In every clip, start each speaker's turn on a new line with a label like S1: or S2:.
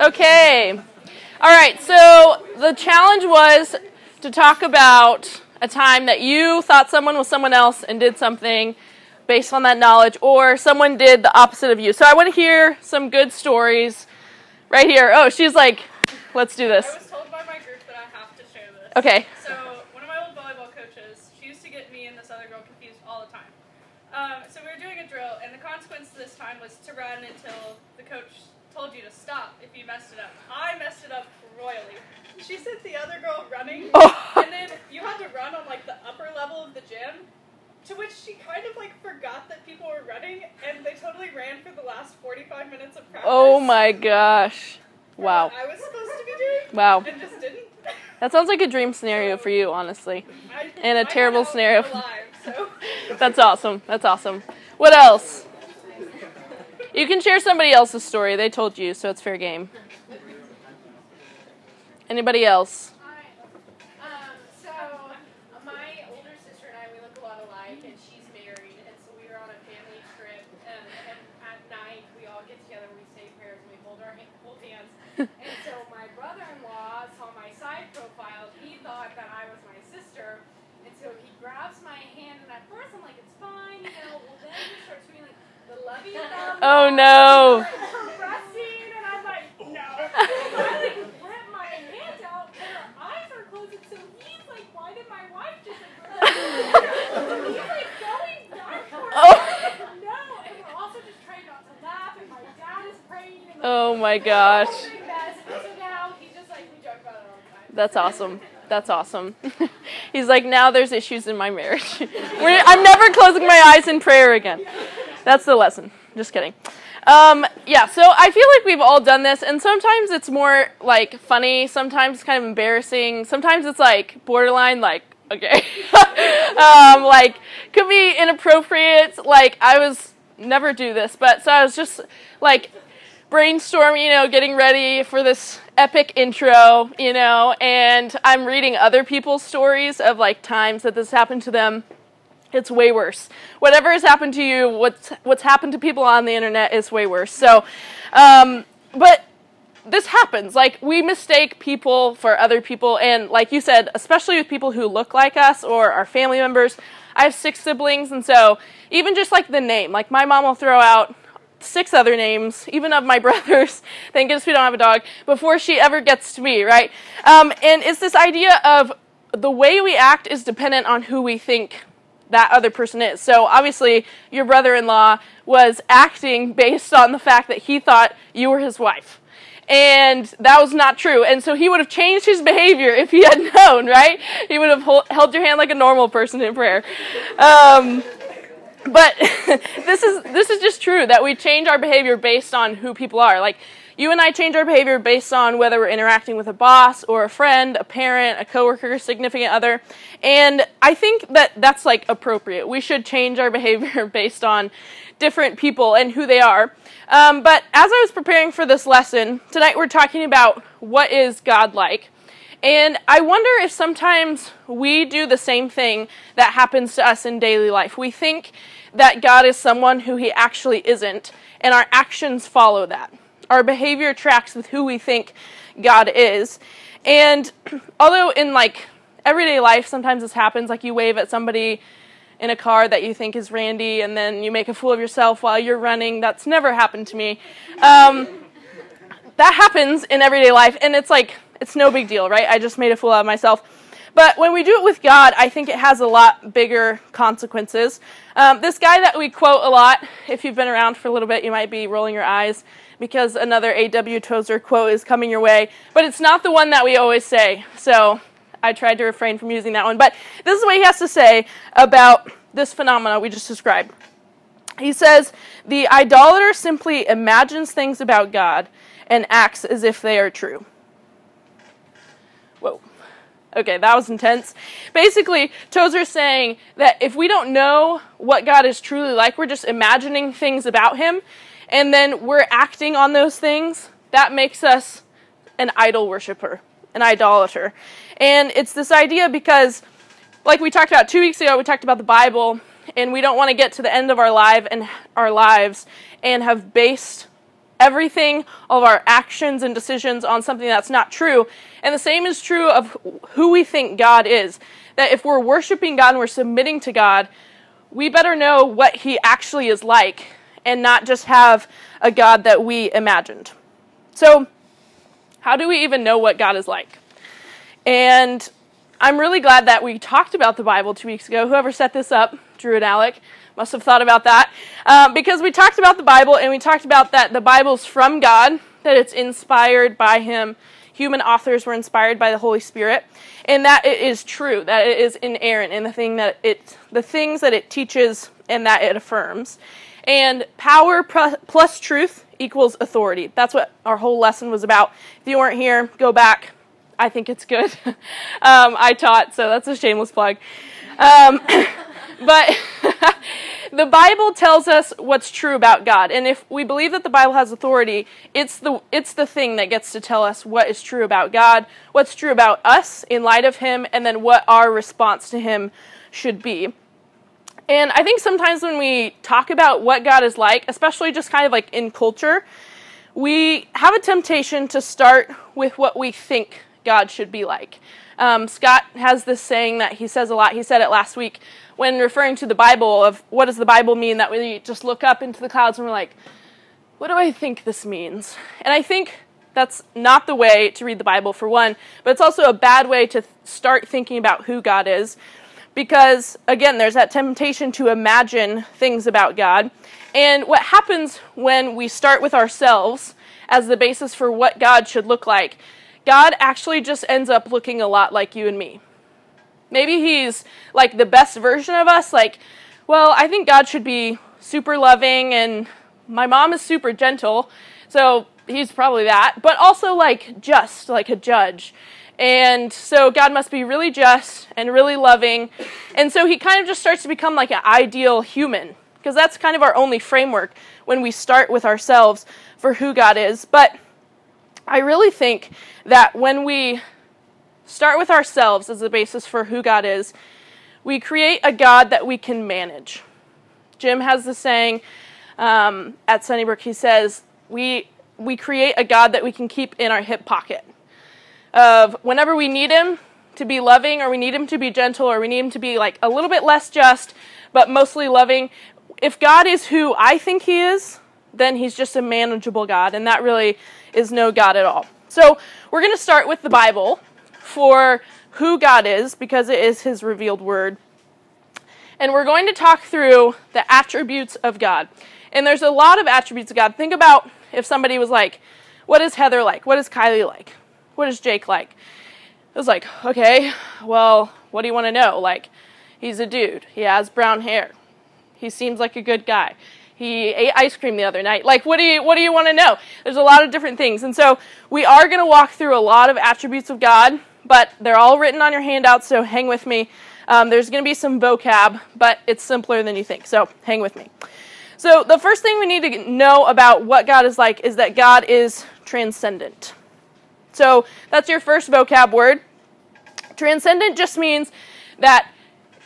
S1: Okay. All right. So the challenge was to talk about a time that you thought someone was someone else and did something based on that knowledge, or someone did the opposite of you. So I want to hear some good stories right here. Oh, she's like, let's do this.
S2: I was told by my group that I have to share this.
S1: Okay.
S2: So one of my old volleyball coaches, she used to get me and this other girl confused all the time. Um, so we were doing a drill, and the consequence this time was to run until the coach told you to stop if you messed it up. I messed it up royally. She sent the other girl running,
S1: Oh.
S2: and then you had to run on like the upper level of the gym. To which she kind of like forgot that people were running, and they totally ran for the last 45 minutes of practice.
S1: Oh my gosh. Wow.
S2: I was supposed to be doing.
S1: Wow.
S2: And just didn't.
S1: That sounds like a dream scenario for you, honestly.
S2: I,
S1: And a
S2: I
S1: terrible scenario.
S2: Alive, so.
S1: That's awesome. That's awesome. What else? You can share somebody else's story. They told you, so it's fair game. Anybody else?
S3: Hi. Um, so my older sister and I, we look a lot alike, and she's married, and so we were on a family trip, and, and at night we all get together, we say prayers, and we hold our ha- hold hands. and so my brother-in-law saw my side profile. He thought that I was my sister, and so he grabs my hand, and at first I'm like, it's fine, you know. Well, then he starts doing like the lovey thumb.
S1: Oh, no.
S3: Caressing, and I'm like, no. I like rip my hand out, and her eyes are closing. So he's like, why did my wife just like? he's like going back for it.
S1: Oh.
S3: I'm like, no, and we're also just trying not to laugh, and my dad is praying. And like,
S1: Oh my gosh.
S3: it's a big mess. And so now he just like we joke about it all the time.
S1: That's awesome. That's awesome. He's like, now there's issues in my marriage. I'm never closing my eyes in prayer again. That's the lesson. Just kidding. Um, yeah, so I feel like we've all done this, and sometimes it's more like funny, sometimes it's kind of embarrassing, sometimes it's like borderline, like, okay. um, like, could be inappropriate. Like, I was never do this, but so I was just like brainstorming, you know, getting ready for this epic intro, you know, and I'm reading other people's stories of like times that this happened to them. It's way worse. Whatever has happened to you, what's what's happened to people on the internet is way worse. So, um, but this happens. Like we mistake people for other people, and like you said, especially with people who look like us or our family members. I have six siblings, and so even just like the name, like my mom will throw out six other names, even of my brothers. Thank goodness we don't have a dog before she ever gets to me, right? Um, and it's this idea of the way we act is dependent on who we think that other person is. So obviously, your brother-in-law was acting based on the fact that he thought you were his wife. And that was not true. And so he would have changed his behavior if he had known, right? He would have hol- held your hand like a normal person in prayer. Um, but this is this is just true that we change our behavior based on who people are. Like you and I change our behavior based on whether we're interacting with a boss or a friend, a parent, a coworker, significant other. And I think that that's like appropriate. We should change our behavior based on different people and who they are. Um, but as I was preparing for this lesson, tonight we're talking about what is God like. And I wonder if sometimes we do the same thing that happens to us in daily life. We think that God is someone who he actually isn't, and our actions follow that. Our behavior tracks with who we think God is. And although in like everyday life sometimes this happens, like you wave at somebody in a car that you think is Randy, and then you make a fool of yourself while you're running. That's never happened to me. Um, that happens in everyday life, and it's like, it's no big deal, right? I just made a fool out of myself. But when we do it with God, I think it has a lot bigger consequences. Um, this guy that we quote a lot, if you've been around for a little bit, you might be rolling your eyes because another A.W. Tozer quote is coming your way. But it's not the one that we always say. So I tried to refrain from using that one. But this is what he has to say about this phenomena we just described. He says, The idolater simply imagines things about God and acts as if they are true. Whoa. Okay, that was intense. Basically, Tozer's saying that if we don't know what God is truly like, we're just imagining things about Him, and then we're acting on those things, that makes us an idol worshiper, an idolater. And it's this idea because, like we talked about two weeks ago, we talked about the Bible, and we don't want to get to the end of our life and our lives and have based everything, of our actions and decisions on something that's not true. And the same is true of who we think God is. That if we're worshiping God and we're submitting to God, we better know what He actually is like and not just have a God that we imagined. So, how do we even know what God is like? And I'm really glad that we talked about the Bible two weeks ago. Whoever set this up, Drew and Alec, must have thought about that. Um, because we talked about the Bible and we talked about that the Bible's from God, that it's inspired by Him. Human authors were inspired by the Holy Spirit, and that it is true, that it is inerrant in the thing that it, the things that it teaches and that it affirms. And power plus truth equals authority. That's what our whole lesson was about. If you weren't here, go back. I think it's good. um, I taught, so that's a shameless plug. Um, but the Bible tells us what's true about God, and if we believe that the Bible has authority, it's the it's the thing that gets to tell us what is true about God, what's true about us in light of Him, and then what our response to Him should be. And I think sometimes when we talk about what God is like, especially just kind of like in culture, we have a temptation to start with what we think God should be like. Um, Scott has this saying that he says a lot. He said it last week when referring to the Bible of what does the Bible mean that we just look up into the clouds and we're like, what do I think this means? And I think that's not the way to read the Bible for one, but it's also a bad way to start thinking about who God is because again there's that temptation to imagine things about God. And what happens when we start with ourselves as the basis for what God should look like God actually just ends up looking a lot like you and me. Maybe he's like the best version of us, like, well, I think God should be super loving and my mom is super gentle, so he's probably that, but also like just like a judge. And so God must be really just and really loving. And so he kind of just starts to become like an ideal human, because that's kind of our only framework when we start with ourselves for who God is. But I really think that when we start with ourselves as the basis for who God is, we create a God that we can manage. Jim has the saying um, at Sunnybrook, he says, we, we create a God that we can keep in our hip pocket. Of whenever we need him to be loving, or we need him to be gentle, or we need him to be like a little bit less just, but mostly loving, if God is who I think he is, then he's just a manageable God, and that really is no God at all. So we're going to start with the Bible for who God is, because it is his revealed word. And we're going to talk through the attributes of God. And there's a lot of attributes of God. Think about if somebody was like, What is Heather like? What is Kylie like? What is Jake like? I was like, Okay, well, what do you want to know? Like, he's a dude. He has brown hair. He seems like a good guy he ate ice cream the other night. Like, what do you what do you want to know? There's a lot of different things, and so we are going to walk through a lot of attributes of God, but they're all written on your handout. So hang with me. Um, there's going to be some vocab, but it's simpler than you think. So hang with me. So the first thing we need to know about what God is like is that God is transcendent. So that's your first vocab word. Transcendent just means that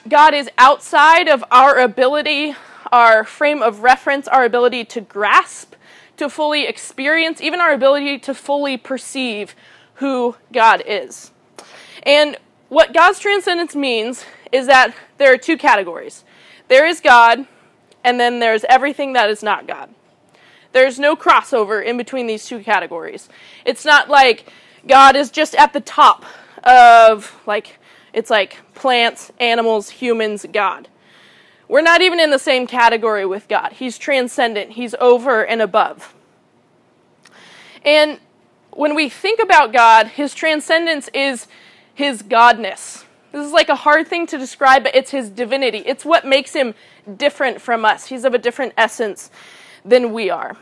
S1: God is outside of our ability our frame of reference, our ability to grasp, to fully experience, even our ability to fully perceive who God is. And what God's transcendence means is that there are two categories there is God, and then there's everything that is not God. There's no crossover in between these two categories. It's not like God is just at the top of, like, it's like plants, animals, humans, God. We're not even in the same category with God. He's transcendent, He's over and above. And when we think about God, His transcendence is His Godness. This is like a hard thing to describe, but it's His divinity. It's what makes Him different from us. He's of a different essence than we are.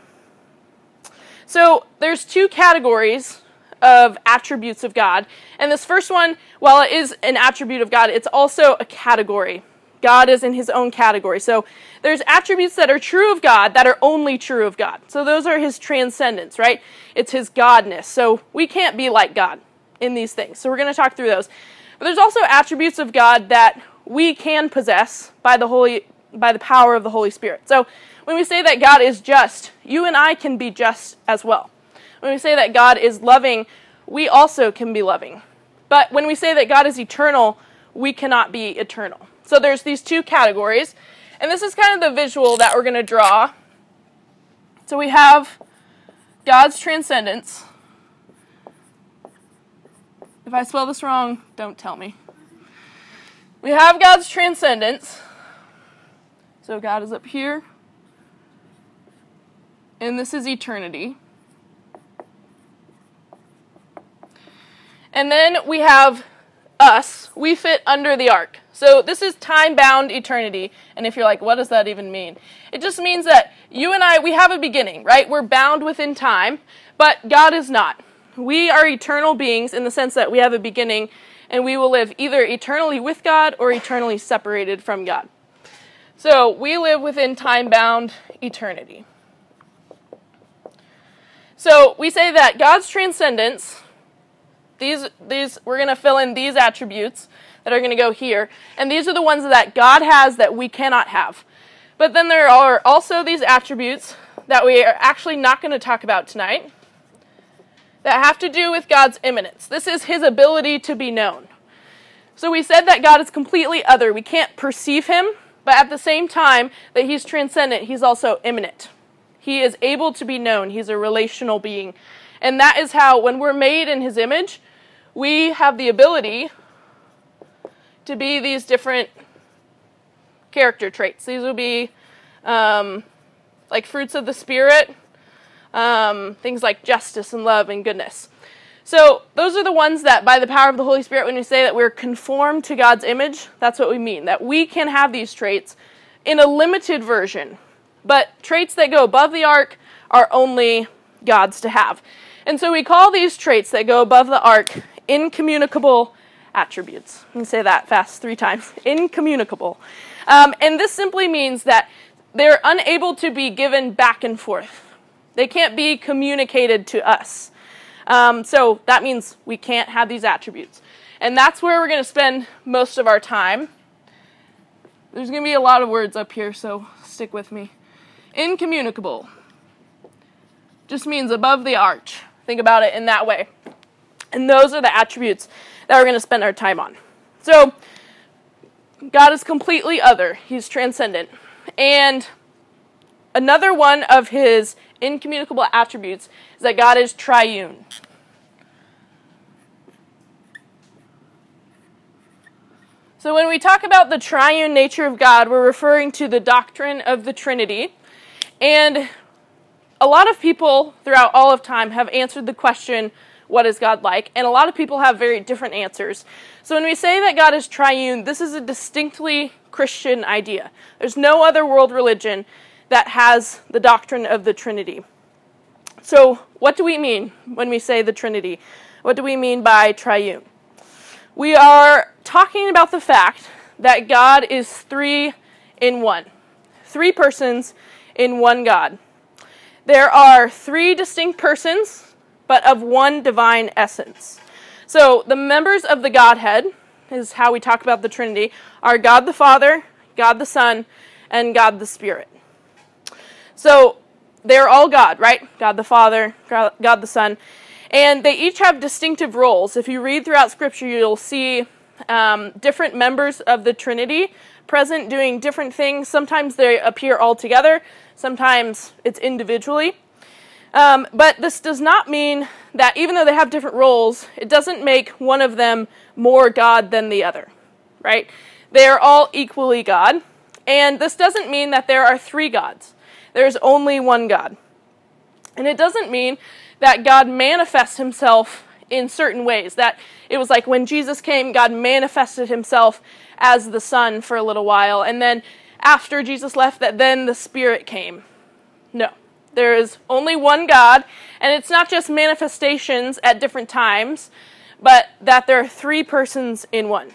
S1: So there's two categories of attributes of God. And this first one, while it is an attribute of God, it's also a category God is in his own category. So there's attributes that are true of God that are only true of God. So those are his transcendence, right? It's his godness. So we can't be like God in these things. So we're going to talk through those. But there's also attributes of God that we can possess by the holy by the power of the Holy Spirit. So When we say that God is just, you and I can be just as well. When we say that God is loving, we also can be loving. But when we say that God is eternal, we cannot be eternal. So there's these two categories. And this is kind of the visual that we're going to draw. So we have God's transcendence. If I spell this wrong, don't tell me. We have God's transcendence. So God is up here. And this is eternity. And then we have us. We fit under the arc. So this is time bound eternity. And if you're like, what does that even mean? It just means that you and I, we have a beginning, right? We're bound within time, but God is not. We are eternal beings in the sense that we have a beginning and we will live either eternally with God or eternally separated from God. So we live within time bound eternity. So we say that God's transcendence, these, these, we're going to fill in these attributes that are going to go here, and these are the ones that God has that we cannot have. But then there are also these attributes that we are actually not going to talk about tonight that have to do with God's immanence. This is his ability to be known. So we said that God is completely other. We can't perceive him, but at the same time that he's transcendent, he's also immanent. He is able to be known. He's a relational being. And that is how, when we're made in his image, we have the ability to be these different character traits. These will be um, like fruits of the Spirit, um, things like justice and love and goodness. So, those are the ones that, by the power of the Holy Spirit, when we say that we're conformed to God's image, that's what we mean. That we can have these traits in a limited version. But traits that go above the arc are only God's to have. And so we call these traits that go above the arc incommunicable attributes. Let me say that fast three times. Incommunicable. Um, and this simply means that they're unable to be given back and forth. They can't be communicated to us. Um, so that means we can't have these attributes. And that's where we're going to spend most of our time. There's going to be a lot of words up here, so stick with me. Incommunicable just means above the arch. Think about it in that way. And those are the attributes that we're going to spend our time on. So, God is completely other, He's transcendent. And another one of His incommunicable attributes is that God is triune. So, when we talk about the triune nature of God, we're referring to the doctrine of the Trinity. And a lot of people throughout all of time have answered the question, What is God like? And a lot of people have very different answers. So, when we say that God is triune, this is a distinctly Christian idea. There's no other world religion that has the doctrine of the Trinity. So, what do we mean when we say the Trinity? What do we mean by triune? We are talking about the fact that God is three in one, three persons in one God. There are three distinct persons, but of one divine essence. So, the members of the Godhead, is how we talk about the Trinity, are God the Father, God the Son, and God the Spirit. So, they're all God, right? God the Father, God the Son. And they each have distinctive roles. If you read throughout Scripture, you'll see um, different members of the Trinity present doing different things. Sometimes they appear all together, sometimes it's individually. Um, but this does not mean that even though they have different roles, it doesn't make one of them more God than the other, right? They are all equally God. And this doesn't mean that there are three gods, there's only one God. And it doesn't mean that God manifests himself in certain ways. That it was like when Jesus came, God manifested himself as the Son for a little while, and then after Jesus left, that then the Spirit came. No. There is only one God, and it's not just manifestations at different times, but that there are three persons in one.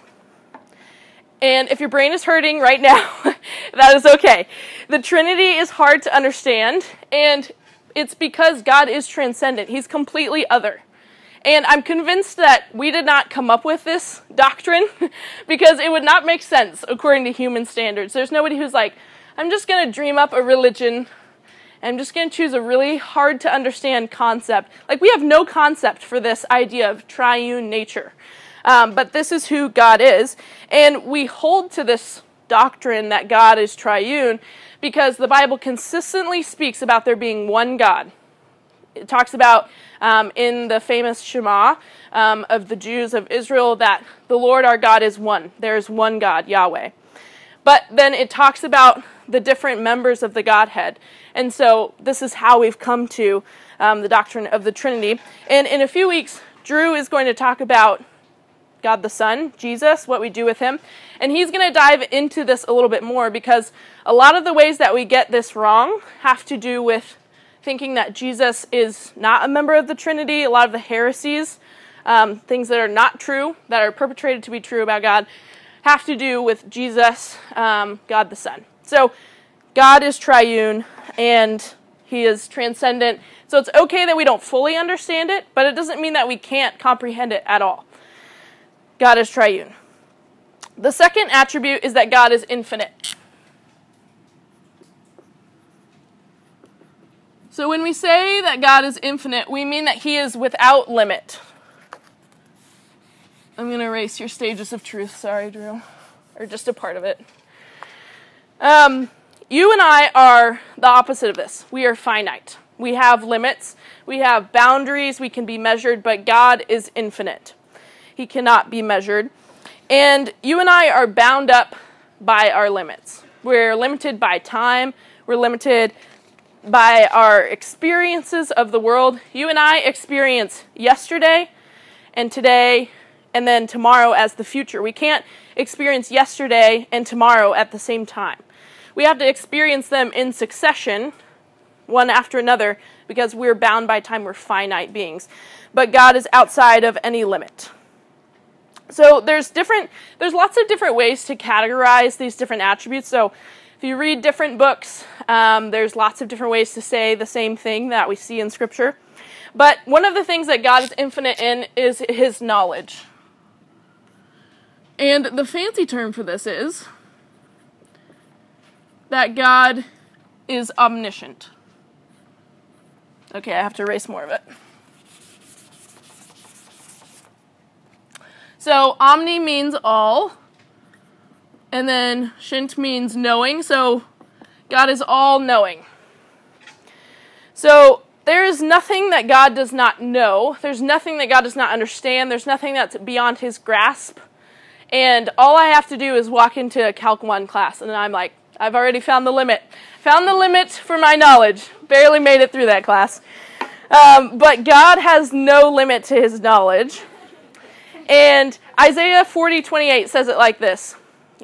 S1: And if your brain is hurting right now, that is okay. The Trinity is hard to understand, and it's because God is transcendent. He's completely other. And I'm convinced that we did not come up with this doctrine because it would not make sense according to human standards. There's nobody who's like, I'm just going to dream up a religion. I'm just going to choose a really hard to understand concept. Like, we have no concept for this idea of triune nature. Um, but this is who God is. And we hold to this doctrine that God is triune because the Bible consistently speaks about there being one God. It talks about um, in the famous Shema um, of the Jews of Israel that the Lord our God is one. There is one God, Yahweh. But then it talks about the different members of the Godhead. And so this is how we've come to um, the doctrine of the Trinity. And in a few weeks, Drew is going to talk about God the Son, Jesus, what we do with him. And he's going to dive into this a little bit more because a lot of the ways that we get this wrong have to do with thinking that Jesus is not a member of the Trinity, a lot of the heresies, um, things that are not true, that are perpetrated to be true about God, have to do with Jesus, um, God the Son. So God is triune and he is transcendent. So it's okay that we don't fully understand it, but it doesn't mean that we can't comprehend it at all. God is triune. The second attribute is that God is infinite. So when we say that God is infinite, we mean that he is without limit. I'm going to erase your stages of truth. Sorry, Drew. Or just a part of it. Um, you and I are the opposite of this. We are finite. We have limits. We have boundaries. We can be measured, but God is infinite. He cannot be measured. And you and I are bound up by our limits. We're limited by time, we're limited by our experiences of the world. You and I experience yesterday and today and then tomorrow as the future. We can't experience yesterday and tomorrow at the same time. We have to experience them in succession, one after another, because we're bound by time. We're finite beings. But God is outside of any limit. So there's different there's lots of different ways to categorize these different attributes. So if you read different books, um, there's lots of different ways to say the same thing that we see in Scripture. But one of the things that God is infinite in is His knowledge. And the fancy term for this is that God is omniscient. Okay, I have to erase more of it. So omni means all, and then shint means knowing. So God is all knowing. So there is nothing that God does not know. There's nothing that God does not understand. There's nothing that's beyond his grasp. And all I have to do is walk into a Calc 1 class, and I'm like, I've already found the limit. Found the limit for my knowledge. Barely made it through that class. Um, but God has no limit to his knowledge. And Isaiah 40 28 says it like this.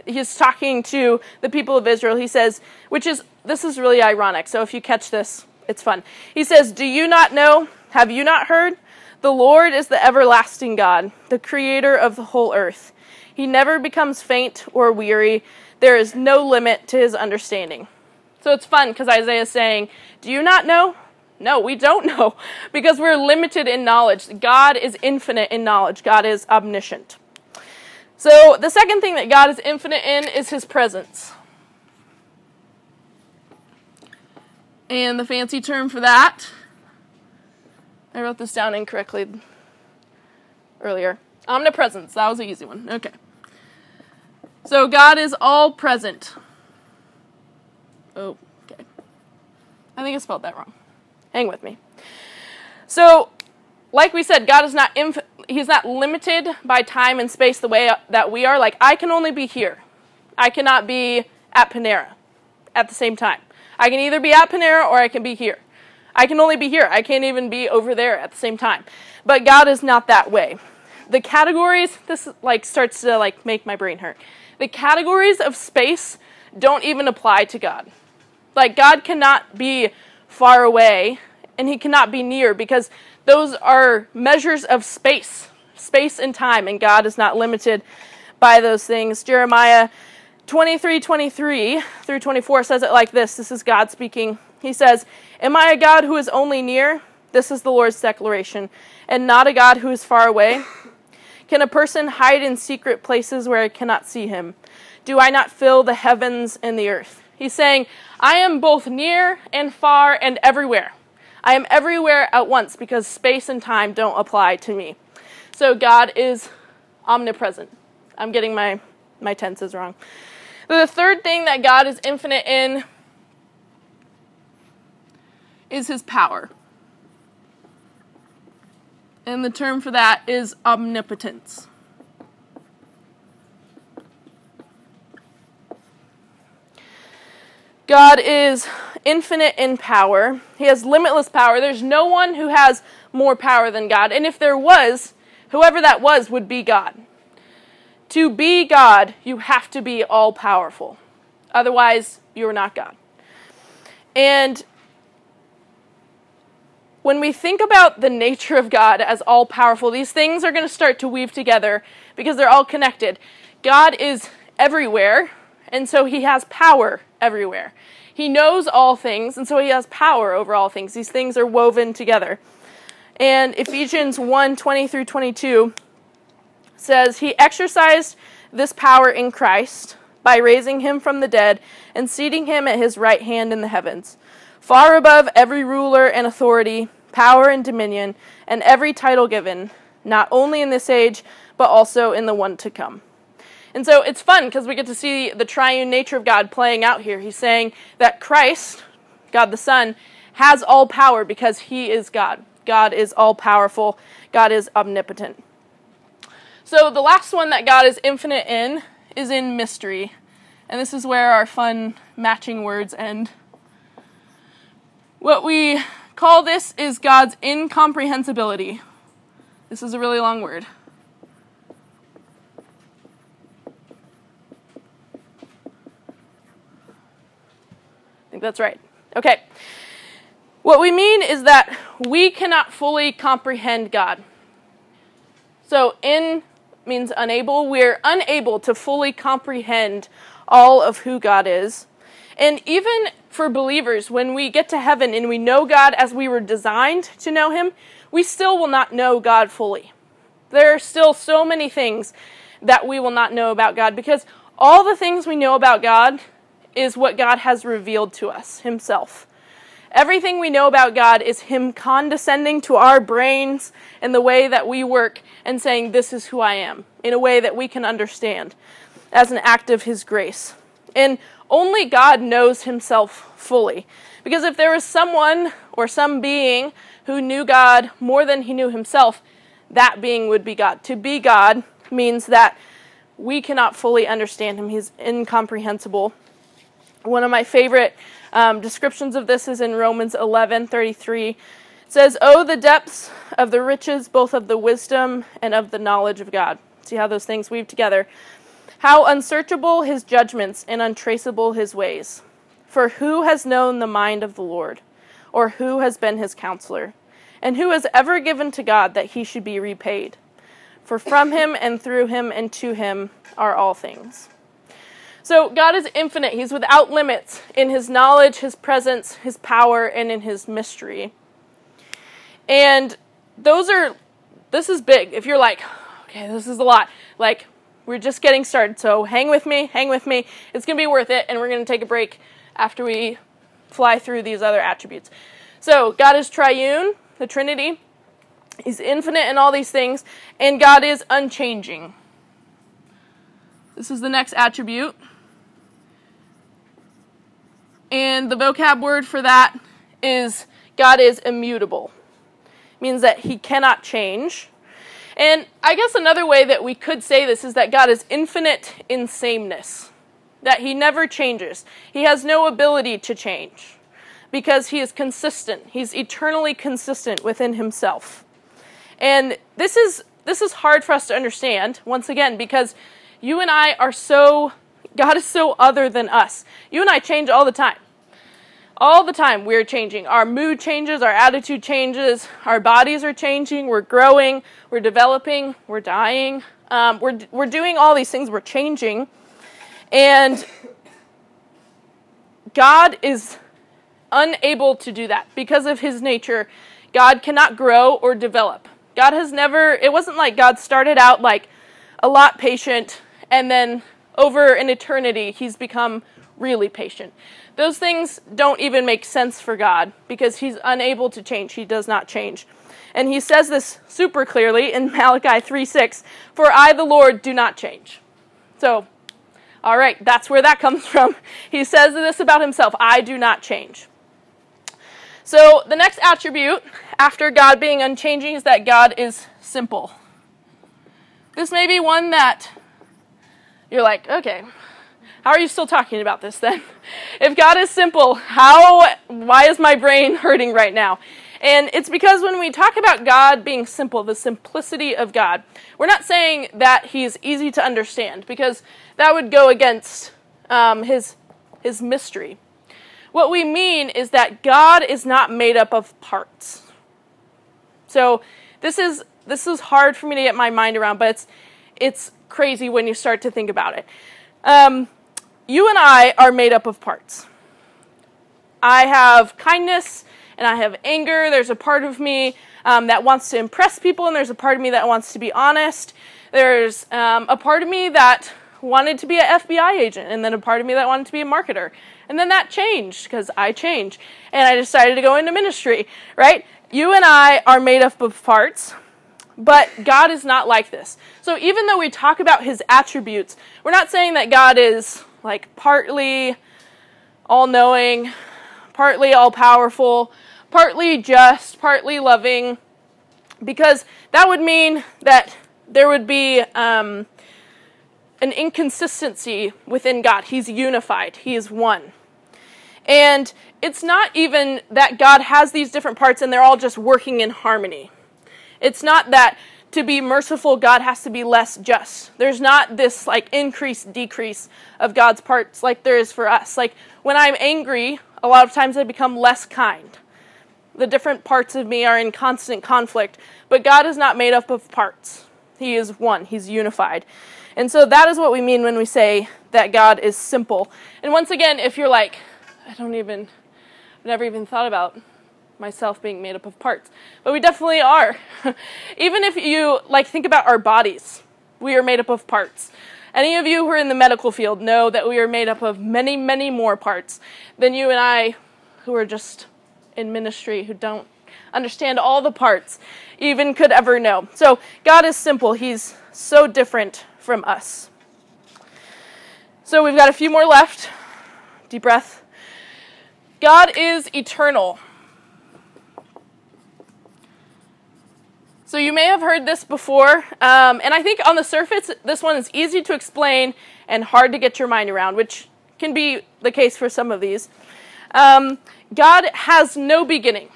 S1: He's talking to the people of Israel. He says, which is, this is really ironic. So if you catch this, it's fun. He says, Do you not know? Have you not heard? The Lord is the everlasting God, the creator of the whole earth. He never becomes faint or weary. There is no limit to his understanding. So it's fun because Isaiah is saying, Do you not know? No, we don't know because we're limited in knowledge. God is infinite in knowledge, God is omniscient. So, the second thing that God is infinite in is his presence. And the fancy term for that, I wrote this down incorrectly earlier. Omnipresence, that was an easy one. Okay. So, God is all present. Oh, okay. I think I spelled that wrong. Hang with me. So, like we said, God is not inf- he's not limited by time and space the way that we are. Like I can only be here. I cannot be at Panera at the same time. I can either be at Panera or I can be here. I can only be here. I can't even be over there at the same time. But God is not that way. The categories this like starts to like make my brain hurt. The categories of space don't even apply to God. Like God cannot be far away and he cannot be near because those are measures of space, space and time, and God is not limited by those things. Jeremiah 23 23 through 24 says it like this. This is God speaking. He says, Am I a God who is only near? This is the Lord's declaration, and not a God who is far away? Can a person hide in secret places where I cannot see him? Do I not fill the heavens and the earth? He's saying, I am both near and far and everywhere. I am everywhere at once because space and time don't apply to me. So God is omnipresent. I'm getting my, my tenses wrong. The third thing that God is infinite in is his power. And the term for that is omnipotence. God is infinite in power. He has limitless power. There's no one who has more power than God. And if there was, whoever that was would be God. To be God, you have to be all powerful. Otherwise, you are not God. And when we think about the nature of God as all powerful, these things are going to start to weave together because they're all connected. God is everywhere, and so he has power everywhere. He knows all things, and so he has power over all things. These things are woven together. And Ephesians 1 20 through 22 says, He exercised this power in Christ by raising him from the dead and seating him at his right hand in the heavens, far above every ruler and authority, power and dominion, and every title given, not only in this age, but also in the one to come. And so it's fun because we get to see the triune nature of God playing out here. He's saying that Christ, God the Son, has all power because he is God. God is all powerful, God is omnipotent. So the last one that God is infinite in is in mystery. And this is where our fun matching words end. What we call this is God's incomprehensibility. This is a really long word. That's right. Okay. What we mean is that we cannot fully comprehend God. So, in means unable. We're unable to fully comprehend all of who God is. And even for believers, when we get to heaven and we know God as we were designed to know Him, we still will not know God fully. There are still so many things that we will not know about God because all the things we know about God is what God has revealed to us Himself. Everything we know about God is Him condescending to our brains and the way that we work and saying, This is who I am, in a way that we can understand as an act of His grace. And only God knows Himself fully. Because if there was someone or some being who knew God more than He knew Himself, that being would be God. To be God means that we cannot fully understand Him, He's incomprehensible. One of my favorite um, descriptions of this is in Romans 11 33. It says, Oh, the depths of the riches, both of the wisdom and of the knowledge of God. See how those things weave together. How unsearchable his judgments and untraceable his ways. For who has known the mind of the Lord? Or who has been his counselor? And who has ever given to God that he should be repaid? For from him and through him and to him are all things. So God is infinite. He's without limits in his knowledge, his presence, his power, and in his mystery. And those are, this is big. If you're like, okay, this is a lot, like, we're just getting started. So hang with me, hang with me. It's going to be worth it. And we're going to take a break after we fly through these other attributes. So God is triune, the Trinity. He's infinite in all these things. And God is unchanging. This is the next attribute. And the vocab word for that is God is immutable. It means that he cannot change. And I guess another way that we could say this is that God is infinite in sameness. That he never changes. He has no ability to change because he is consistent. He's eternally consistent within himself. And this is this is hard for us to understand once again because you and I are so God is so other than us. You and I change all the time. All the time we're changing. Our mood changes, our attitude changes, our bodies are changing, we're growing, we're developing, we're dying. Um, we're, we're doing all these things, we're changing. And God is unable to do that because of his nature. God cannot grow or develop. God has never, it wasn't like God started out like a lot patient and then over an eternity he's become really patient. Those things don't even make sense for God because he's unable to change. He does not change. And he says this super clearly in Malachi 3 6 For I, the Lord, do not change. So, all right, that's where that comes from. He says this about himself I do not change. So, the next attribute after God being unchanging is that God is simple. This may be one that you're like, okay, how are you still talking about this then? If God is simple, how why is my brain hurting right now? And it's because when we talk about God being simple, the simplicity of God, we're not saying that He's easy to understand because that would go against um, His His mystery. What we mean is that God is not made up of parts. So this is this is hard for me to get my mind around, but it's it's crazy when you start to think about it. Um, you and I are made up of parts. I have kindness and I have anger. There's a part of me um, that wants to impress people, and there's a part of me that wants to be honest. There's um, a part of me that wanted to be an FBI agent, and then a part of me that wanted to be a marketer. And then that changed because I changed, and I decided to go into ministry, right? You and I are made up of parts. But God is not like this. So even though we talk about his attributes, we're not saying that God is like partly all knowing, partly all powerful, partly just, partly loving, because that would mean that there would be um, an inconsistency within God. He's unified, He is one. And it's not even that God has these different parts and they're all just working in harmony. It's not that to be merciful, God has to be less just. There's not this like increase, decrease of God's parts like there is for us. Like when I'm angry, a lot of times I become less kind. The different parts of me are in constant conflict, but God is not made up of parts. He is one, He's unified. And so that is what we mean when we say that God is simple. And once again, if you're like, I don't even, I've never even thought about myself being made up of parts. But we definitely are. Even if you like think about our bodies, we are made up of parts. Any of you who are in the medical field know that we are made up of many, many more parts than you and I who are just in ministry who don't understand all the parts even could ever know. So God is simple. He's so different from us. So we've got a few more left. Deep breath. God is eternal. So you may have heard this before, um, and I think on the surface, this one is easy to explain and hard to get your mind around, which can be the case for some of these. Um, God has no beginning.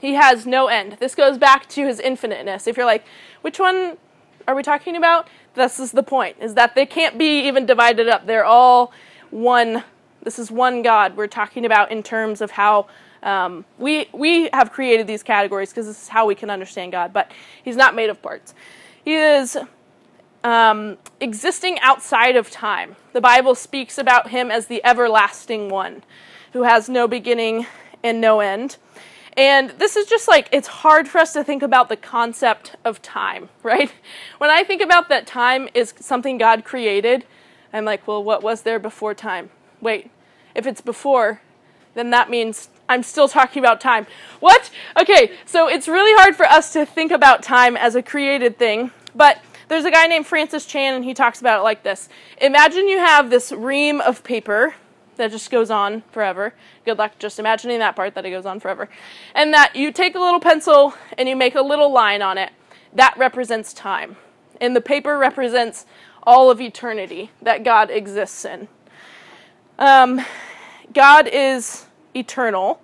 S1: He has no end. This goes back to his infiniteness. If you're like, which one are we talking about? This is the point, is that they can't be even divided up. They're all one. This is one God we're talking about in terms of how um, we we have created these categories because this is how we can understand God, but He's not made of parts. He is um, existing outside of time. The Bible speaks about Him as the everlasting One, who has no beginning and no end. And this is just like, it's hard for us to think about the concept of time, right? When I think about that time is something God created, I'm like, well, what was there before time? Wait, if it's before, then that means I'm still talking about time. What? Okay, so it's really hard for us to think about time as a created thing, but there's a guy named Francis Chan, and he talks about it like this Imagine you have this ream of paper that just goes on forever. Good luck just imagining that part that it goes on forever. And that you take a little pencil and you make a little line on it. That represents time. And the paper represents all of eternity that God exists in. Um, God is eternal.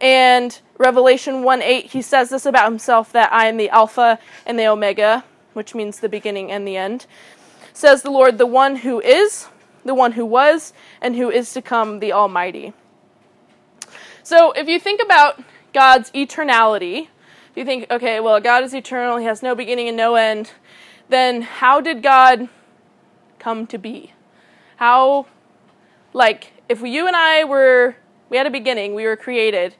S1: And Revelation 1 8, he says this about himself that I am the Alpha and the Omega, which means the beginning and the end. Says the Lord, the one who is, the one who was, and who is to come, the Almighty. So if you think about God's eternality, if you think, okay, well, God is eternal, he has no beginning and no end, then how did God come to be? How, like, if you and I were we had a beginning, we were created.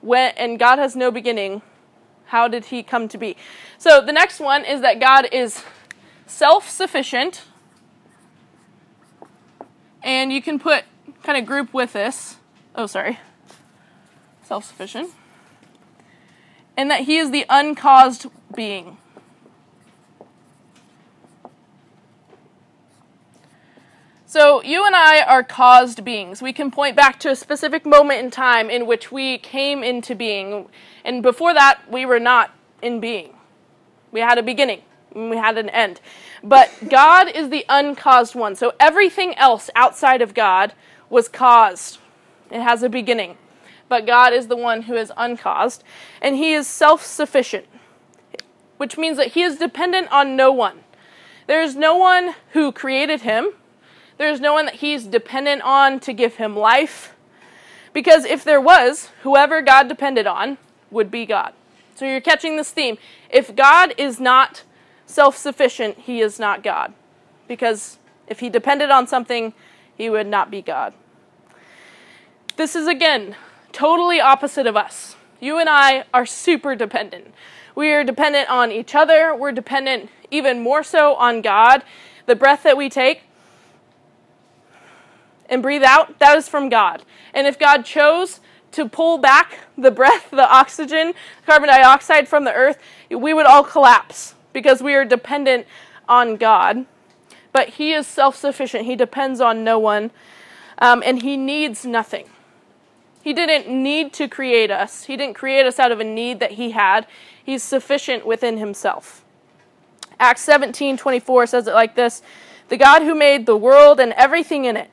S1: When, and God has no beginning. How did he come to be? So the next one is that God is self sufficient. And you can put kind of group with this. Oh, sorry. Self sufficient. And that he is the uncaused being. So, you and I are caused beings. We can point back to a specific moment in time in which we came into being. And before that, we were not in being. We had a beginning, and we had an end. But God is the uncaused one. So, everything else outside of God was caused, it has a beginning. But God is the one who is uncaused, and He is self sufficient, which means that He is dependent on no one. There is no one who created Him there's no one that he's dependent on to give him life. Because if there was, whoever God depended on would be God. So you're catching this theme. If God is not self sufficient, he is not God. Because if he depended on something, he would not be God. This is, again, totally opposite of us. You and I are super dependent. We are dependent on each other. We're dependent even more so on God. The breath that we take, and breathe out, that is from God. And if God chose to pull back the breath, the oxygen, carbon dioxide from the earth, we would all collapse because we are dependent on God. But He is self sufficient, He depends on no one, um, and He needs nothing. He didn't need to create us, He didn't create us out of a need that He had. He's sufficient within Himself. Acts 17 24 says it like this The God who made the world and everything in it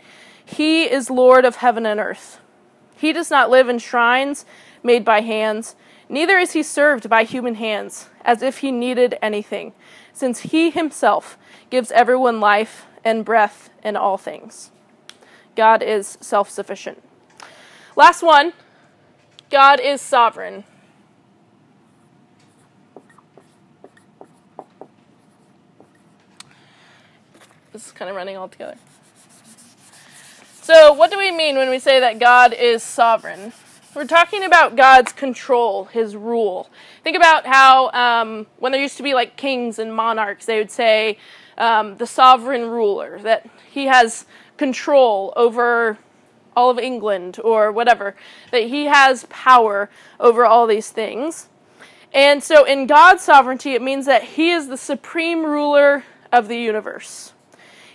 S1: he is Lord of heaven and earth. He does not live in shrines made by hands, neither is he served by human hands, as if he needed anything, since he himself gives everyone life and breath in all things. God is self sufficient. Last one God is sovereign. This is kind of running all together. So, what do we mean when we say that God is sovereign? We're talking about God's control, His rule. Think about how um, when there used to be like kings and monarchs, they would say um, the sovereign ruler, that he has control over all of England or whatever, that he has power over all these things. And so, in God's sovereignty, it means that he is the supreme ruler of the universe.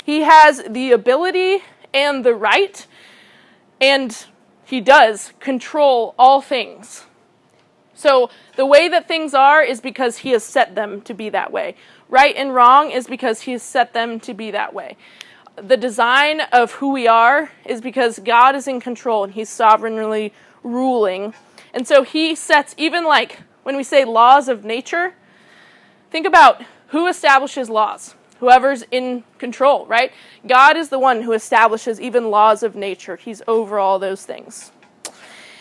S1: He has the ability and the right, and he does control all things. So the way that things are is because he has set them to be that way. Right and wrong is because he has set them to be that way. The design of who we are is because God is in control and he's sovereignly ruling. And so he sets, even like when we say laws of nature, think about who establishes laws whoever's in control, right? God is the one who establishes even laws of nature, He's over all those things.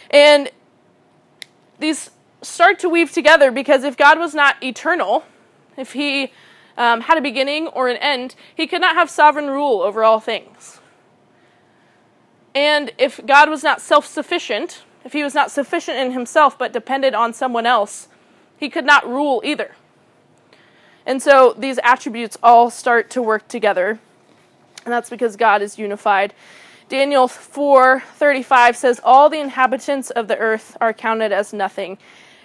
S1: And these start to weave together because if God was not eternal, if He um, had a beginning or an end, He could not have sovereign rule over all things. And if God was not self sufficient, if He was not sufficient in Himself but depended on someone else, He could not rule either. And so these attributes all start to work together. And that's because God is unified. Daniel 4:35 says all the inhabitants of the earth are counted as nothing,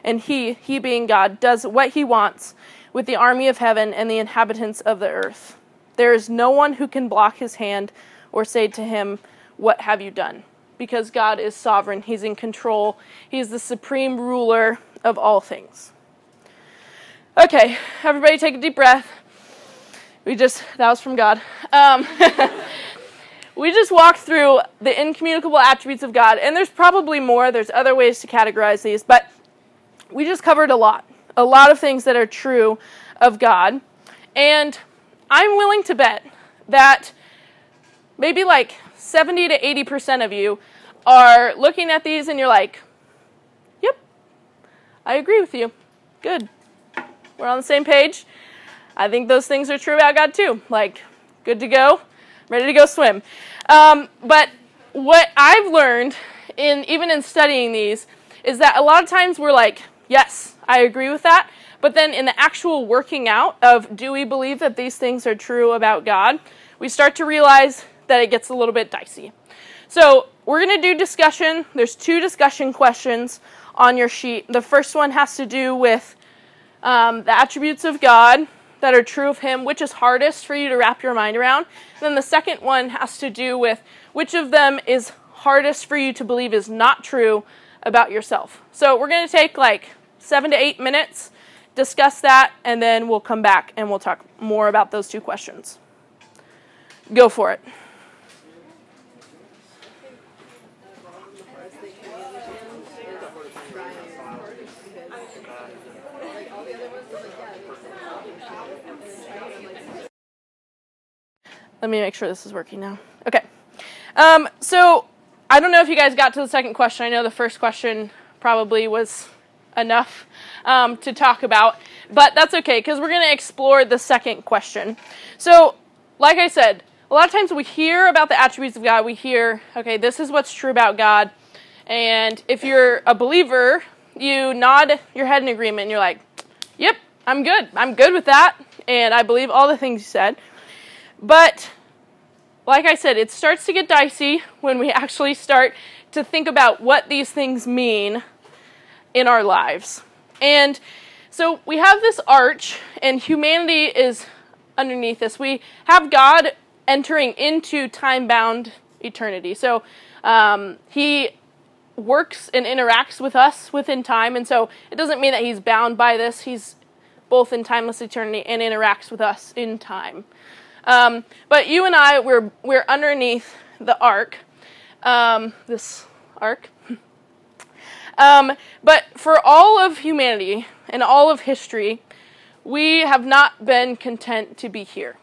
S1: and he, he being God, does what he wants with the army of heaven and the inhabitants of the earth. There is no one who can block his hand or say to him, "What have you done?" Because God is sovereign, he's in control. He's the supreme ruler of all things. Okay, everybody take a deep breath. We just, that was from God. Um, we just walked through the incommunicable attributes of God, and there's probably more. There's other ways to categorize these, but we just covered a lot. A lot of things that are true of God. And I'm willing to bet that maybe like 70 to 80% of you are looking at these and you're like, yep, I agree with you. Good. We're on the same page. I think those things are true about God too. Like, good to go, ready to go swim. Um, but what I've learned in even in studying these is that a lot of times we're like, yes, I agree with that. But then in the actual working out of do we believe that these things are true about God, we start to realize that it gets a little bit dicey. So we're going to do discussion. There's two discussion questions on your sheet. The first one has to do with um, the attributes of God that are true of Him, which is hardest for you to wrap your mind around. And then the second one has to do with which of them is hardest for you to believe is not true about yourself. So we're going to take like seven to eight minutes, discuss that, and then we'll come back and we'll talk more about those two questions. Go for it. Let me make sure this is working now. Okay. Um, so I don't know if you guys got to the second question. I know the first question probably was enough um, to talk about, but that's okay because we're going to explore the second question. So, like I said, a lot of times we hear about the attributes of God. We hear, okay, this is what's true about God. And if you're a believer, you nod your head in agreement and you're like, yep, I'm good. I'm good with that. And I believe all the things you said. But like I said, it starts to get dicey when we actually start to think about what these things mean in our lives. And so we have this arch, and humanity is underneath this. We have God entering into time bound eternity. So um, he works and interacts with us within time, and so it doesn't mean that he's bound by this. He's both in timeless eternity and interacts with us in time. Um, but you and I, we're, we're underneath the arc, um, this arc. um, but for all of humanity and all of history, we have not been content to be here.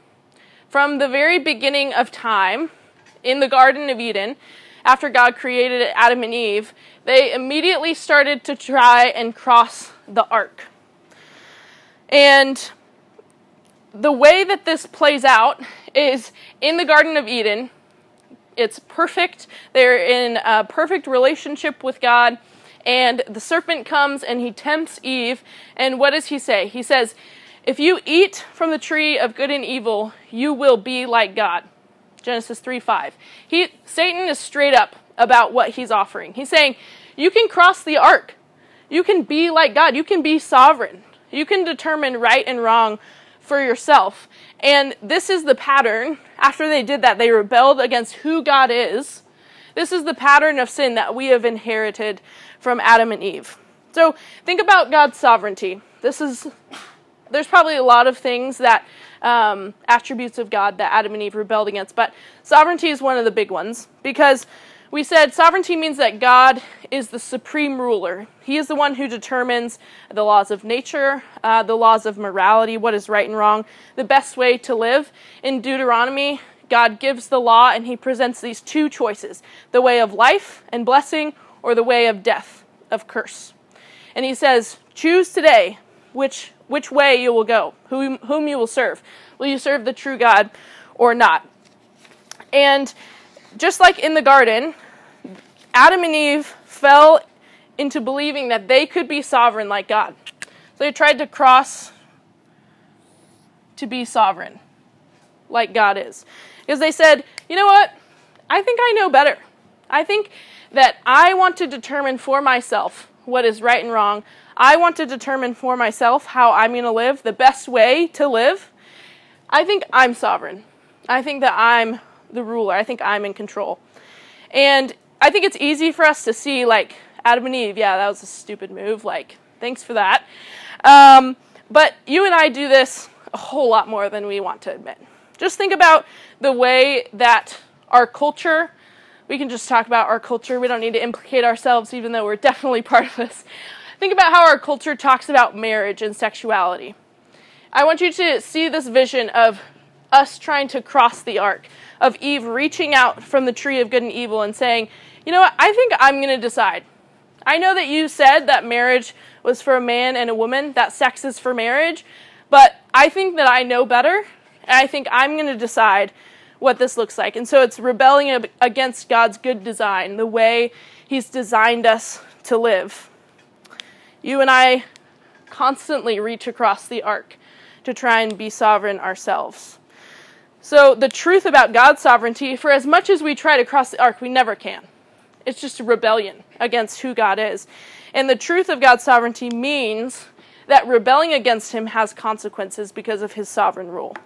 S1: From the very beginning of time, in the Garden of Eden, after God created Adam and Eve, they immediately started to try and cross the arc. And the way that this plays out is in the Garden of Eden, it's perfect. They're in a perfect relationship with God. And the serpent comes and he tempts Eve. And what does he say? He says, If you eat from the tree of good and evil, you will be like God. Genesis 3 5. He, Satan is straight up about what he's offering. He's saying, You can cross the arc. You can be like God. You can be sovereign. You can determine right and wrong for yourself. And this is the pattern. After they did that, they rebelled against who God is. This is the pattern of sin that we have inherited from Adam and Eve. So think about God's sovereignty. This is, there's probably a lot of things that, um, attributes of God that Adam and Eve rebelled against, but sovereignty is one of the big ones because we said sovereignty means that God is the supreme ruler. He is the one who determines the laws of nature, uh, the laws of morality, what is right and wrong, the best way to live. In Deuteronomy, God gives the law and he presents these two choices the way of life and blessing, or the way of death, of curse. And he says, Choose today which, which way you will go, whom, whom you will serve. Will you serve the true God or not? And just like in the garden, Adam and Eve fell into believing that they could be sovereign like God. So they tried to cross to be sovereign like God is. Because they said, you know what? I think I know better. I think that I want to determine for myself what is right and wrong. I want to determine for myself how I'm going to live, the best way to live. I think I'm sovereign. I think that I'm the ruler. I think I'm in control. And I think it's easy for us to see, like, Adam and Eve, yeah, that was a stupid move. Like, thanks for that. Um, but you and I do this a whole lot more than we want to admit. Just think about the way that our culture, we can just talk about our culture. We don't need to implicate ourselves, even though we're definitely part of this. Think about how our culture talks about marriage and sexuality. I want you to see this vision of us trying to cross the arc, of Eve reaching out from the tree of good and evil and saying, you know what? I think I'm going to decide. I know that you said that marriage was for a man and a woman, that sex is for marriage, but I think that I know better, and I think I'm going to decide what this looks like. And so it's rebelling against God's good design, the way He's designed us to live. You and I constantly reach across the arc to try and be sovereign ourselves. So, the truth about God's sovereignty, for as much as we try to cross the arc, we never can. It's just a rebellion against who God is. And the truth of God's sovereignty means that rebelling against Him has consequences because of His sovereign rule.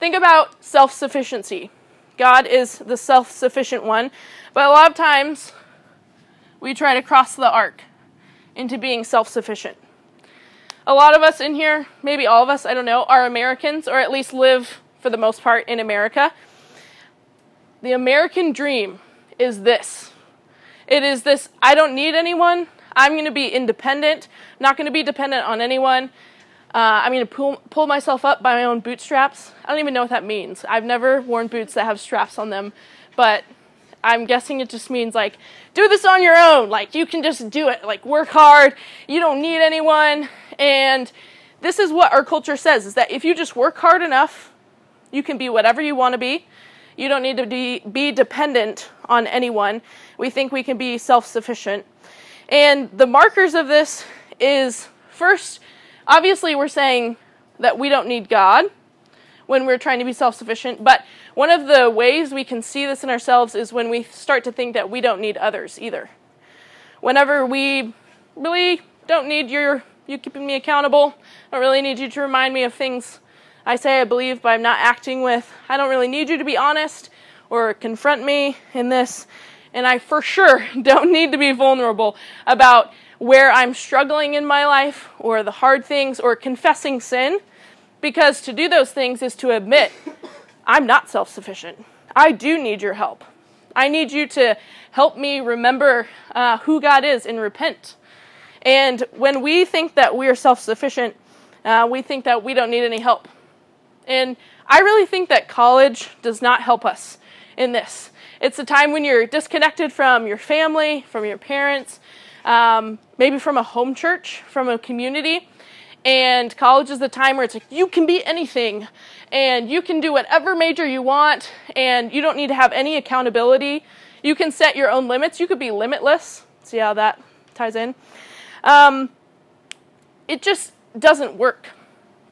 S1: Think about self sufficiency. God is the self sufficient one, but a lot of times we try to cross the arc into being self sufficient. A lot of us in here, maybe all of us, I don't know, are Americans or at least live for the most part in America. The American dream is this it is this I don't need anyone. I'm going to be independent, not going to be dependent on anyone. Uh, I'm going to pull, pull myself up by my own bootstraps. I don't even know what that means. I've never worn boots that have straps on them, but I'm guessing it just means like, do this on your own. Like, you can just do it. Like, work hard. You don't need anyone. And this is what our culture says is that if you just work hard enough, you can be whatever you want to be. You don't need to be, be dependent on anyone. We think we can be self sufficient. And the markers of this is first, obviously, we're saying that we don't need God when we're trying to be self sufficient. But one of the ways we can see this in ourselves is when we start to think that we don't need others either. Whenever we really don't need your you keeping me accountable, I don't really need you to remind me of things I say I believe, but I'm not acting with. I don't really need you to be honest or confront me in this. And I for sure don't need to be vulnerable about where I'm struggling in my life or the hard things or confessing sin because to do those things is to admit I'm not self sufficient. I do need your help. I need you to help me remember uh, who God is and repent. And when we think that we are self sufficient, uh, we think that we don't need any help. And I really think that college does not help us in this. It's a time when you're disconnected from your family, from your parents, um, maybe from a home church, from a community. And college is the time where it's like you can be anything and you can do whatever major you want and you don't need to have any accountability. You can set your own limits. You could be limitless. See how that ties in? Um, it just doesn't work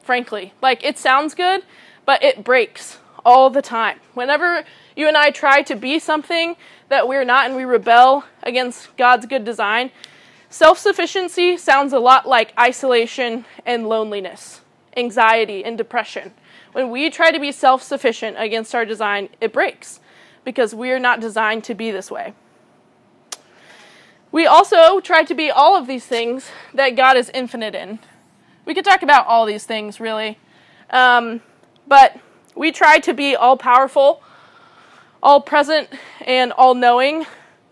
S1: frankly. Like, it sounds good, but it breaks all the time. Whenever you and I try to be something that we're not and we rebel against God's good design, self sufficiency sounds a lot like isolation and loneliness, anxiety and depression. When we try to be self sufficient against our design, it breaks because we are not designed to be this way. We also try to be all of these things that God is infinite in. We could talk about all these things, really. Um, but we try to be all powerful, all present, and all knowing.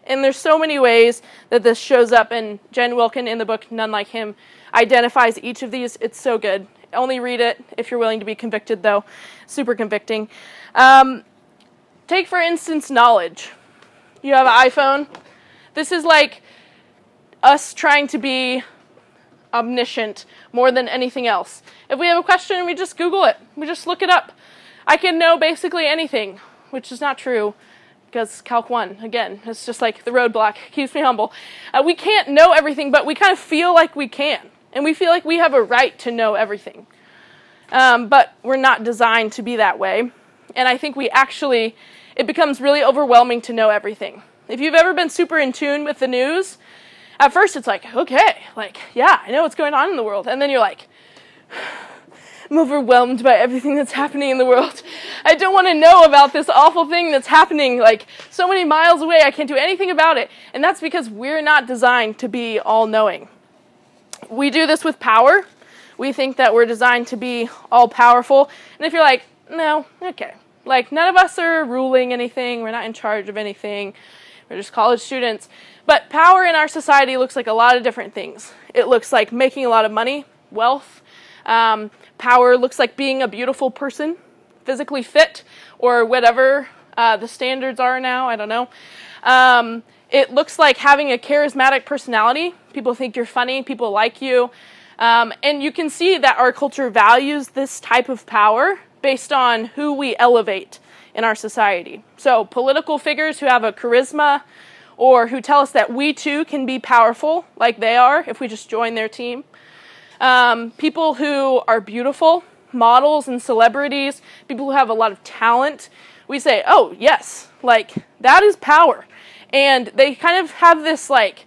S1: And there's so many ways that this shows up, and Jen Wilkin in the book None Like Him identifies each of these. It's so good. Only read it if you're willing to be convicted, though. Super convicting. Um, take, for instance, knowledge. You have an iPhone. This is like us trying to be omniscient more than anything else. If we have a question, we just Google it, we just look it up. I can know basically anything, which is not true because Calc 1, again, it's just like the roadblock, keeps me humble. Uh, we can't know everything, but we kind of feel like we can. And we feel like we have a right to know everything. Um, but we're not designed to be that way. And I think we actually, it becomes really overwhelming to know everything. If you've ever been super in tune with the news, at first it's like, okay, like, yeah, I know what's going on in the world. And then you're like, I'm overwhelmed by everything that's happening in the world. I don't want to know about this awful thing that's happening like so many miles away. I can't do anything about it. And that's because we're not designed to be all knowing. We do this with power. We think that we're designed to be all powerful. And if you're like, no, okay. Like, none of us are ruling anything, we're not in charge of anything, we're just college students. But power in our society looks like a lot of different things. It looks like making a lot of money, wealth. Um, power looks like being a beautiful person, physically fit, or whatever uh, the standards are now. I don't know. Um, it looks like having a charismatic personality. People think you're funny, people like you. Um, and you can see that our culture values this type of power based on who we elevate in our society. So, political figures who have a charisma, or who tell us that we too can be powerful like they are if we just join their team. Um, people who are beautiful models and celebrities, people who have a lot of talent, we say, oh, yes, like that is power. And they kind of have this like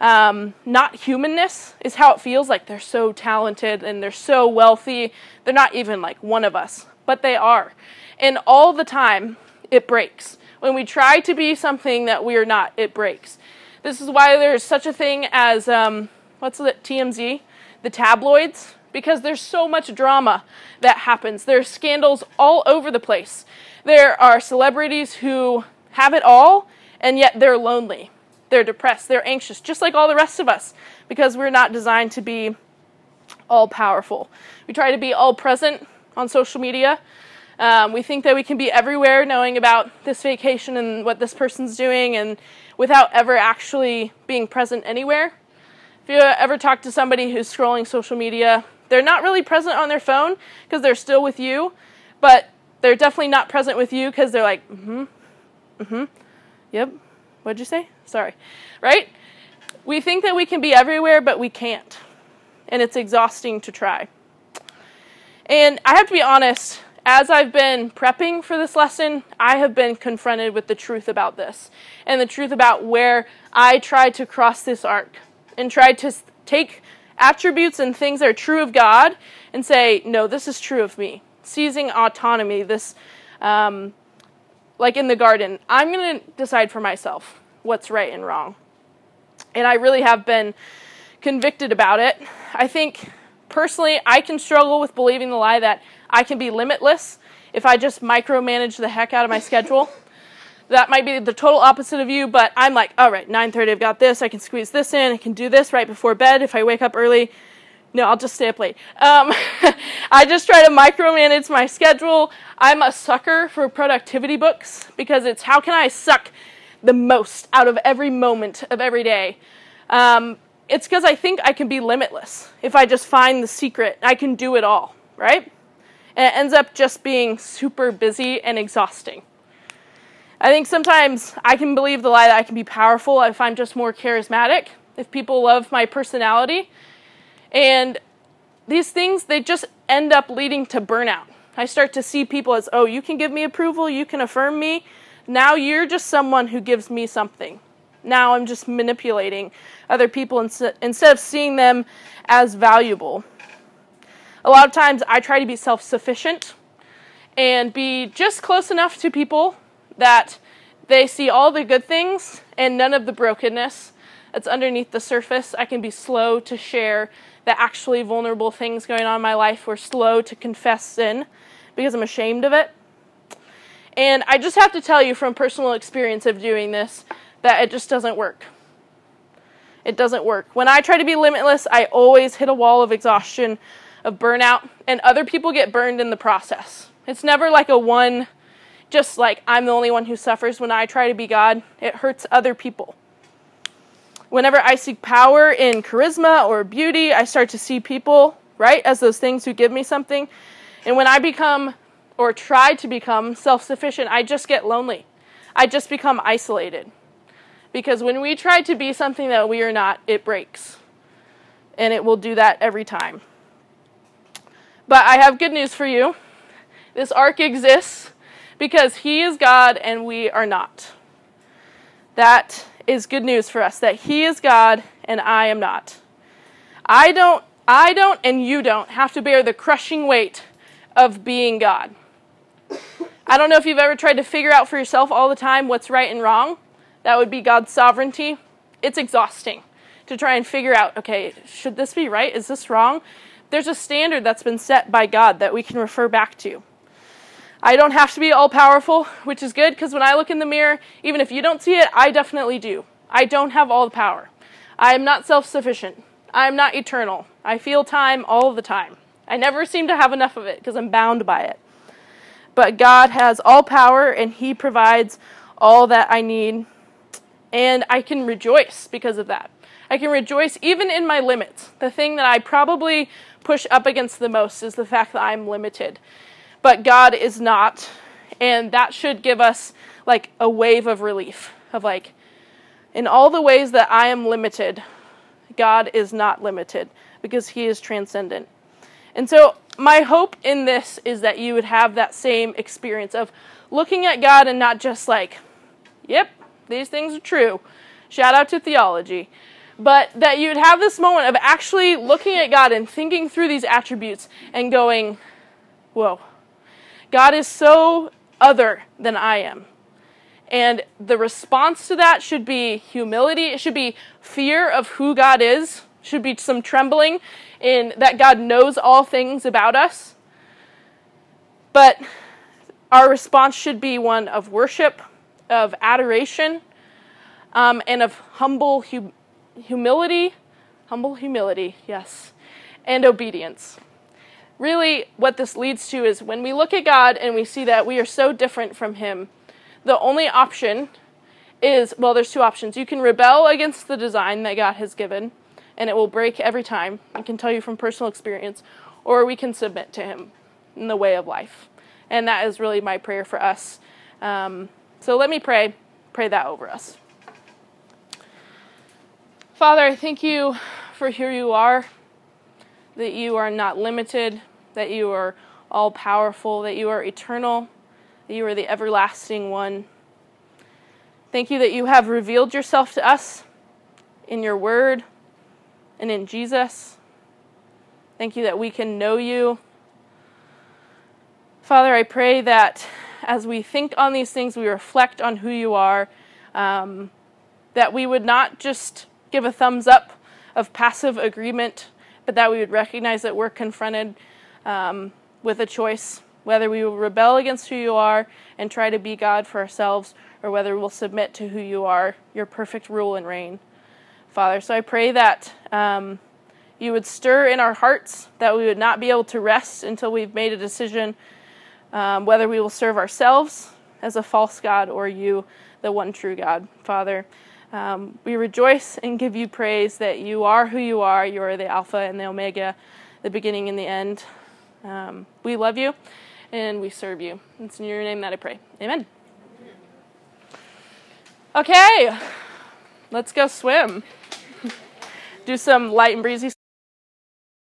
S1: um, not humanness is how it feels like they're so talented and they're so wealthy. They're not even like one of us, but they are. And all the time, it breaks. When we try to be something that we are not, it breaks. This is why there's such a thing as, um, what's it, TMZ? The tabloids, because there's so much drama that happens. There's scandals all over the place. There are celebrities who have it all, and yet they're lonely they're depressed, they're anxious, just like all the rest of us, because we're not designed to be all powerful. We try to be all present on social media. Um, we think that we can be everywhere knowing about this vacation and what this person's doing, and without ever actually being present anywhere. If you ever talk to somebody who's scrolling social media, they're not really present on their phone because they're still with you, but they're definitely not present with you because they're like, mm hmm, mm hmm, yep, what'd you say? Sorry. Right? We think that we can be everywhere, but we can't. And it's exhausting to try. And I have to be honest, as I've been prepping for this lesson, I have been confronted with the truth about this and the truth about where I tried to cross this arc and tried to take attributes and things that are true of God and say, no, this is true of me. Seizing autonomy, this, um, like in the garden, I'm going to decide for myself what's right and wrong. And I really have been convicted about it. I think personally, I can struggle with believing the lie that I can be limitless if I just micromanage the heck out of my schedule. That might be the total opposite of you, but I'm like, all right, 9:30, I've got this. I can squeeze this in. I can do this right before bed if I wake up early. No, I'll just stay up late. Um, I just try to micromanage my schedule. I'm a sucker for productivity books because it's how can I suck the most out of every moment of every day. Um, it's because I think I can be limitless. If I just find the secret, I can do it all, right? And it ends up just being super busy and exhausting. I think sometimes I can believe the lie that I can be powerful if I'm just more charismatic, if people love my personality. And these things, they just end up leading to burnout. I start to see people as, oh, you can give me approval, you can affirm me, now you're just someone who gives me something. Now I'm just manipulating other people instead of seeing them as valuable. A lot of times I try to be self sufficient and be just close enough to people that they see all the good things and none of the brokenness that's underneath the surface. I can be slow to share the actually vulnerable things going on in my life were slow to confess sin because I'm ashamed of it. And I just have to tell you from personal experience of doing this that it just doesn't work. It doesn't work. When I try to be limitless, I always hit a wall of exhaustion, of burnout, and other people get burned in the process. It's never like a one, just like I'm the only one who suffers when I try to be God. It hurts other people. Whenever I seek power in charisma or beauty, I start to see people, right, as those things who give me something. And when I become or try to become self sufficient, I just get lonely. I just become isolated. Because when we try to be something that we are not, it breaks. And it will do that every time. But I have good news for you. This arc exists because He is God and we are not. That is good news for us that He is God and I am not. I don't, I don't, and you don't have to bear the crushing weight of being God. I don't know if you've ever tried to figure out for yourself all the time what's right and wrong. That would be God's sovereignty. It's exhausting to try and figure out okay, should this be right? Is this wrong? There's a standard that's been set by God that we can refer back to. I don't have to be all powerful, which is good because when I look in the mirror, even if you don't see it, I definitely do. I don't have all the power. I am not self sufficient. I am not eternal. I feel time all the time. I never seem to have enough of it because I'm bound by it. But God has all power and He provides all that I need. And I can rejoice because of that. I can rejoice even in my limits. The thing that I probably push up against the most is the fact that I'm limited. But God is not. And that should give us like a wave of relief of like, in all the ways that I am limited, God is not limited because He is transcendent. And so, my hope in this is that you would have that same experience of looking at God and not just like, yep, these things are true. Shout out to theology. But that you'd have this moment of actually looking at God and thinking through these attributes and going, whoa, God is so other than I am. And the response to that should be humility. It should be fear of who God is. Should be some trembling in that God knows all things about us. But our response should be one of worship, of adoration, um, and of humble hu- humility. Humble humility, yes, and obedience. Really, what this leads to is when we look at God and we see that we are so different from Him the only option is well, there's two options. You can rebel against the design that God has given, and it will break every time. I can tell you from personal experience, or we can submit to Him in the way of life. And that is really my prayer for us. Um, so let me pray, pray that over us. Father, I thank you for who you are, that you are not limited, that you are all powerful, that you are eternal that you are the everlasting one. Thank you that you have revealed yourself to us in your word and in Jesus. Thank you that we can know you. Father, I pray that as we think on these things, we reflect on who you are, um, that we would not just give a thumbs up of passive agreement, but that we would recognize that we're confronted um, with a choice whether we will rebel against who you are and try to be God for ourselves, or whether we'll submit to who you are, your perfect rule and reign. Father, so I pray that um, you would stir in our hearts, that we would not be able to rest until we've made a decision um, whether we will serve ourselves as a false God or you, the one true God. Father, um, we rejoice and give you praise that you are who you are. You are the Alpha and the Omega, the beginning and the end. Um, we love you and we serve you. It's in your name that I pray. Amen. Okay, let's go swim. Do some light and breezy